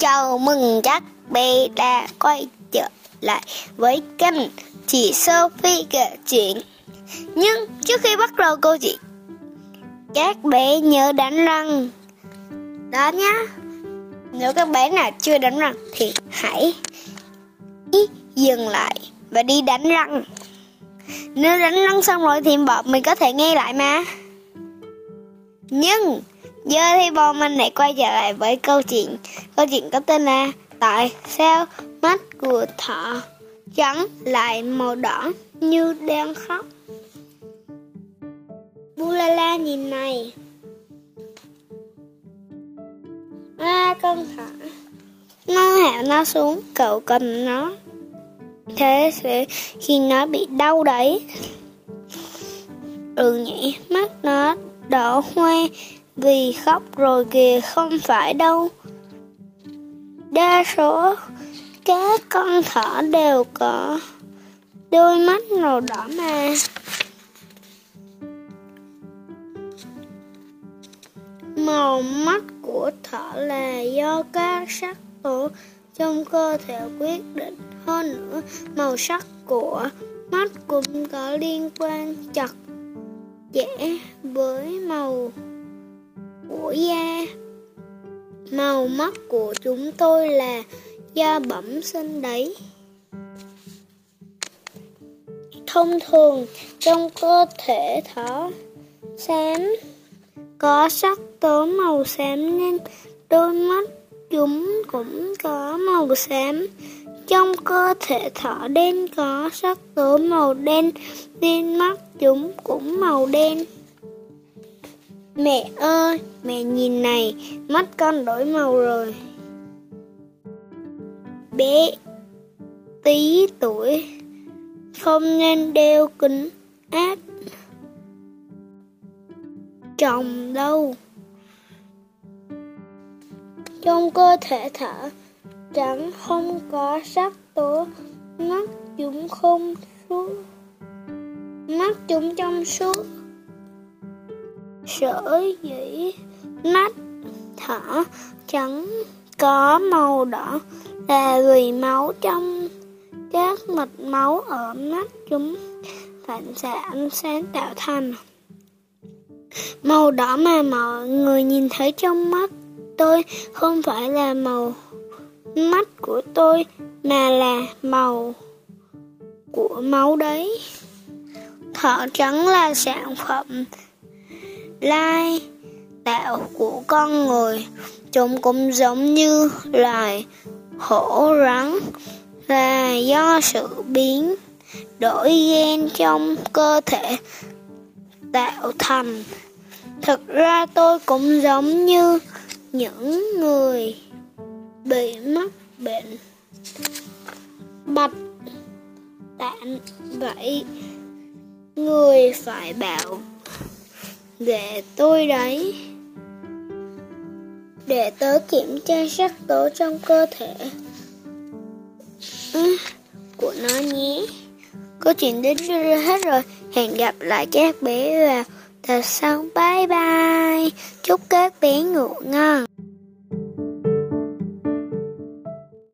Chào mừng các bé đã quay trở lại với kênh Chị Sophie kể chuyện. Nhưng trước khi bắt đầu câu chuyện, Các bé nhớ đánh răng. Đó nhá. Nếu các bé nào chưa đánh răng Thì hãy dừng lại và đi đánh răng. Nếu đánh răng xong rồi thì bọn mình có thể nghe lại mà. Nhưng Giờ thì bọn mình lại quay trở lại với câu chuyện. Câu chuyện có tên là Tại sao mắt của thỏ trắng lại màu đỏ như đang khóc? Bulala nhìn này. À con thỏ. Nó hạ nó xuống, cậu cầm nó. Thế sẽ khi nó bị đau đấy. Ừ nhỉ, mắt nó đỏ hoe vì khóc rồi kìa không phải đâu. Đa số các con thỏ đều có đôi mắt màu đỏ mà. Màu mắt của thỏ là do các sắc tố trong cơ thể quyết định hơn nữa, màu sắc của mắt cũng có liên quan chặt chẽ với màu của da. Màu mắt của chúng tôi là da bẩm sinh đấy. Thông thường trong cơ thể thỏ, xám có sắc tố màu xám nên đôi mắt chúng cũng có màu xám. Trong cơ thể thỏ đen có sắc tố màu đen nên mắt chúng cũng màu đen. Mẹ ơi, mẹ nhìn này, mắt con đổi màu rồi. Bé tí tuổi không nên đeo kính áp chồng đâu. Trong cơ thể thở chẳng không có sắc tố, mắt chúng không suốt, mắt chúng trong suốt sở dĩ nách, thỏ, trắng, có màu đỏ, là vì máu trong các mạch máu ở mắt chúng phản xạ ánh sáng tạo thành. Màu đỏ mà mọi người nhìn thấy trong mắt tôi không phải là màu mắt của tôi, mà là màu của máu đấy. Thỏ trắng là sản phẩm lai tạo của con người. Chúng cũng giống như loài hổ rắn là do sự biến đổi gen trong cơ thể tạo thành. Thực ra tôi cũng giống như những người bị mắc bệnh bạch tạng. Vậy người phải bảo để tôi đấy. Để tớ kiểm tra sắc tố trong cơ thể. Ừ, Của nó nhé. Câu chuyện đến đây hết rồi. Hẹn gặp lại các bé vào tập sau. Bye bye. Chúc các bé ngủ ngon.